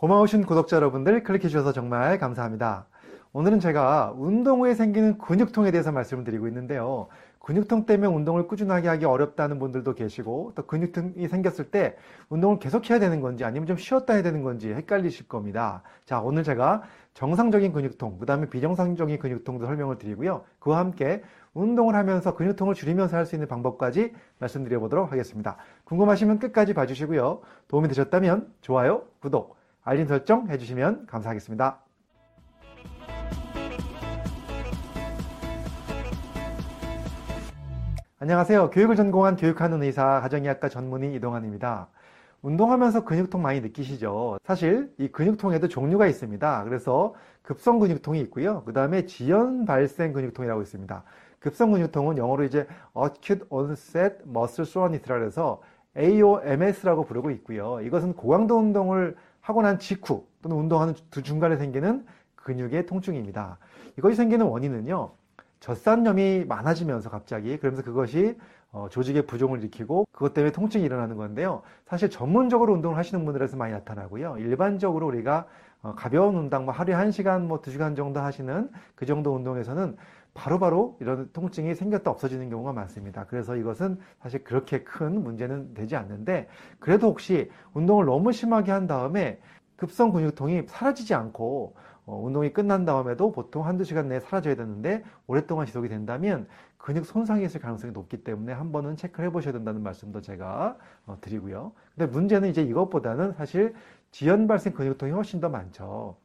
고마우신 구독자 여러분들 클릭해 주셔서 정말 감사합니다. 오늘은 제가 운동 후에 생기는 근육통에 대해서 말씀을 드리고 있는데요. 근육통 때문에 운동을 꾸준하게 하기 어렵다는 분들도 계시고 또 근육통이 생겼을 때 운동을 계속 해야 되는 건지 아니면 좀 쉬었다 해야 되는 건지 헷갈리실 겁니다. 자, 오늘 제가 정상적인 근육통, 그 다음에 비정상적인 근육통도 설명을 드리고요. 그와 함께 운동을 하면서 근육통을 줄이면서 할 수 있는 방법까지 말씀드려 보도록 하겠습니다. 궁금하시면 끝까지 봐주시고요. 도움이 되셨다면 좋아요, 구독, 알림 설정 해주시면 감사하겠습니다. 안녕하세요. 교육을 전공한 교육하는 의사, 가정의학과 전문의 이동환입니다. 운동하면서 근육통 많이 느끼시죠? 사실 이 근육통에도 종류가 있습니다. 그래서 급성 근육통이 있고요. 그 다음에 지연 발생 근육통이라고 있습니다. 급성 근육통은 영어로 이제 Acute Onset Muscle Soreness라고 해서 AOMS라고 부르고 있고요. 이것은 고강도 운동을 하고 난 직후 또는 운동하는 두 중간에 생기는 근육의 통증입니다. 이것이 생기는 원인은요. 젖산염이 많아지면서 갑자기 그러면서 그것이 어, 조직의 부종을 일으키고 그것 때문에 통증이 일어나는 건데요. 사실 전문적으로 운동을 하시는 분들에서 많이 나타나고요. 일반적으로 우리가 어, 가벼운 운동, 뭐 하루에 1시간, 뭐 2시간 정도 하시는 그 정도 운동에서는 바로바로 바로 이런 통증이 생겼다 없어지는 경우가 많습니다. 그래서 이것은 사실 그렇게 큰 문제는 되지 않는데 그래도 혹시 운동을 너무 심하게 한 다음에 급성 근육통이 사라지지 않고 어, 운동이 끝난 다음에도 보통 한두 시간 내에 사라져야 되는데 오랫동안 지속이 된다면 근육 손상이 있을 가능성이 높기 때문에 한 번은 체크를 해보셔야 된다는 말씀도 제가 어, 드리고요. 근데 문제는 이제 이것보다는 사실 지연 발생 근육통이 훨씬 더 많죠.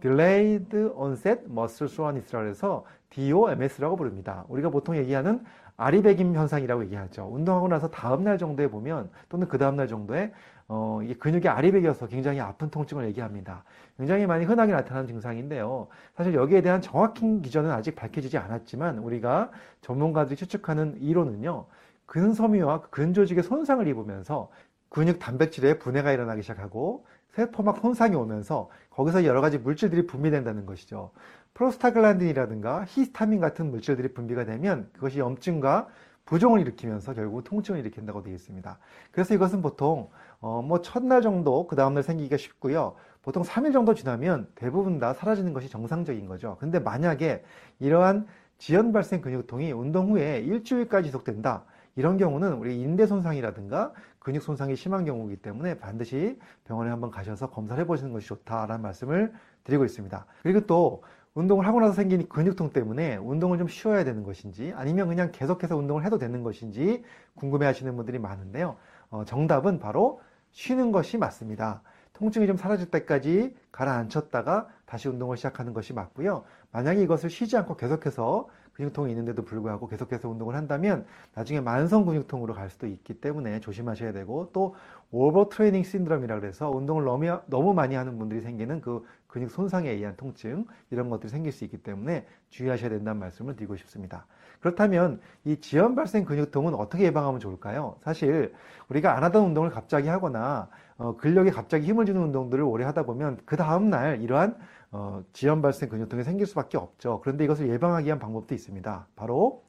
Delayed Onset Muscle Soreness라고 해서 DOMS라고 부릅니다. 우리가 보통 얘기하는 아리백임 현상이라고 얘기하죠. 운동하고 나서 다음날 정도에 보면 또는 그 다음날 정도에 어, 이게 근육이 아리백이어서 굉장히 아픈 통증을 얘기합니다. 굉장히 많이 흔하게 나타나는 증상인데요. 사실 여기에 대한 정확한 기전은 아직 밝혀지지 않았지만 우리가 전문가들이 추측하는 이론은요. 근섬유와 근조직의 손상을 입으면서 근육 단백질의 분해가 일어나기 시작하고 세포막 손상이 오면서 거기서 여러 가지 물질들이 분비된다는 것이죠. 프로스타글란딘이라든가 히스타민 같은 물질들이 분비가 되면 그것이 염증과 부종을 일으키면서 결국 통증을 일으킨다고 되어 있습니다. 그래서 이것은 보통 어 뭐 첫날 정도 그 다음날 생기기가 쉽고요. 보통 3일 정도 지나면 대부분 다 사라지는 것이 정상적인 거죠. 근데 만약에 이러한 지연 발생 근육통이 운동 후에 일주일까지 지속된다. 이런 경우는 우리 인대 손상이라든가 근육 손상이 심한 경우이기 때문에 반드시 병원에 한번 가셔서 검사를 해보시는 것이 좋다라는 말씀을 드리고 있습니다. 그리고 또 운동을 하고 나서 생긴 근육통 때문에 운동을 좀 쉬어야 되는 것인지 아니면 그냥 계속해서 운동을 해도 되는 것인지 궁금해 하시는 분들이 많은데요. 어, 정답은 바로 쉬는 것이 맞습니다. 통증이 좀 사라질 때까지 가라앉혔다가 다시 운동을 시작하는 것이 맞고요. 만약에 이것을 쉬지 않고 계속해서 근육통이 있는데도 불구하고 계속해서 운동을 한다면 나중에 만성 근육통으로 갈 수도 있기 때문에 조심하셔야 되고 또 오버 트레이닝 신드롬이라 그래서 운동을 너무, 너무 많이 하는 분들이 생기는 그 근육 손상에 의한 통증 이런 것들이 생길 수 있기 때문에 주의하셔야 된다는 말씀을 드리고 싶습니다. 그렇다면 이 지연 발생 근육통은 어떻게 예방하면 좋을까요? 사실 우리가 안 하던 운동을 갑자기 하거나 어, 근력에 갑자기 힘을 주는 운동들을 오래 하다 보면 그 다음 날 이러한 어, 지연 발생 근육통이 생길 수밖에 없죠. 그런데 이것을 예방하기 위한 방법도 있습니다. 바로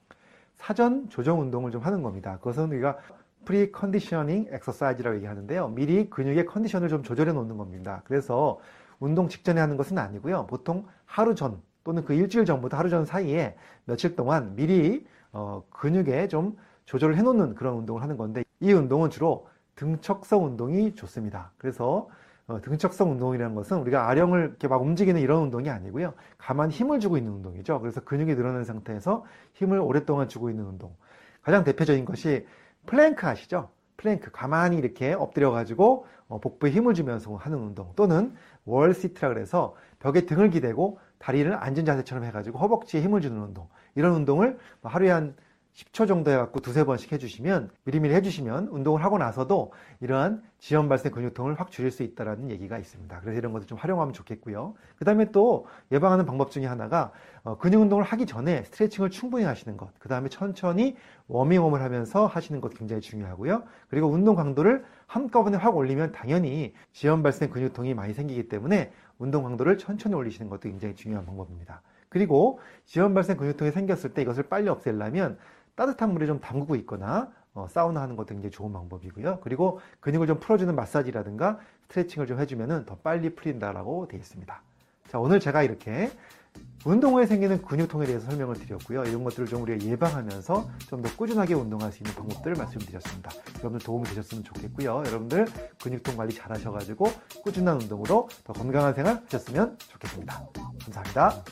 사전 조정 운동을 좀 하는 겁니다. 그것은 우리가 pre-conditioning exercise라고 얘기하는데요. 미리 근육의 컨디션을 좀 조절해 놓는 겁니다. 그래서 운동 직전에 하는 것은 아니고요. 보통 하루 전 또는 그 일주일 전부터 하루 전 사이에 며칠 동안 미리 어, 근육에 좀 조절을 해 놓는 그런 운동을 하는 건데 이 운동은 주로 등척성 운동이 좋습니다. 그래서 어, 등척성 운동이라는 것은 우리가 아령을 이렇게 막 움직이는 이런 운동이 아니고요. 가만 힘을 주고 있는 운동이죠. 그래서 근육이 늘어난 상태에서 힘을 오랫동안 주고 있는 운동. 가장 대표적인 것이 플랭크 아시죠? 플랭크 가만히 이렇게 엎드려 가지고 어, 복부에 힘을 주면서 하는 운동 또는 wall sit라 그래서 벽에 등을 기대고 다리를 앉은 자세처럼 해가지고 허벅지에 힘을 주는 운동 이런 운동을 뭐 하루에 한 10초 정도 해갖고 두세 번씩 해주시면 미리미리 해주시면 운동을 하고 나서도 이러한 지연 발생 근육통을 확 줄일 수 있다는 얘기가 있습니다. 그래서 이런 것도 좀 활용하면 좋겠고요. 그 다음에 또 예방하는 방법 중에 하나가 어, 근육 운동을 하기 전에 스트레칭을 충분히 하시는 것, 그 다음에 천천히 워밍업을 하면서 하시는 것 굉장히 중요하고요. 그리고 운동 강도를 한꺼번에 확 올리면 당연히 지연 발생 근육통이 많이 생기기 때문에 운동 강도를 천천히 올리시는 것도 굉장히 중요한 방법입니다. 그리고 지연 발생 근육통이 생겼을 때 이것을 빨리 없애려면 따뜻한 물에 좀 담그고 있거나 어, 사우나 하는 것도 굉장히 좋은 방법이고요. 그리고 근육을 좀 풀어주는 마사지라든가 스트레칭을 좀 해주면 더 빨리 풀린다라고 되어 있습니다. 자, 오늘 제가 이렇게 운동 후에 생기는 근육통에 대해서 설명을 드렸고요. 이런 것들을 좀 우리가 예방하면서 좀 더 꾸준하게 운동할 수 있는 방법들을 말씀드렸습니다. 여러분들 도움이 되셨으면 좋겠고요. 여러분들 근육통 관리 잘 하셔가지고 꾸준한 운동으로 더 건강한 생활 하셨으면 좋겠습니다. 감사합니다.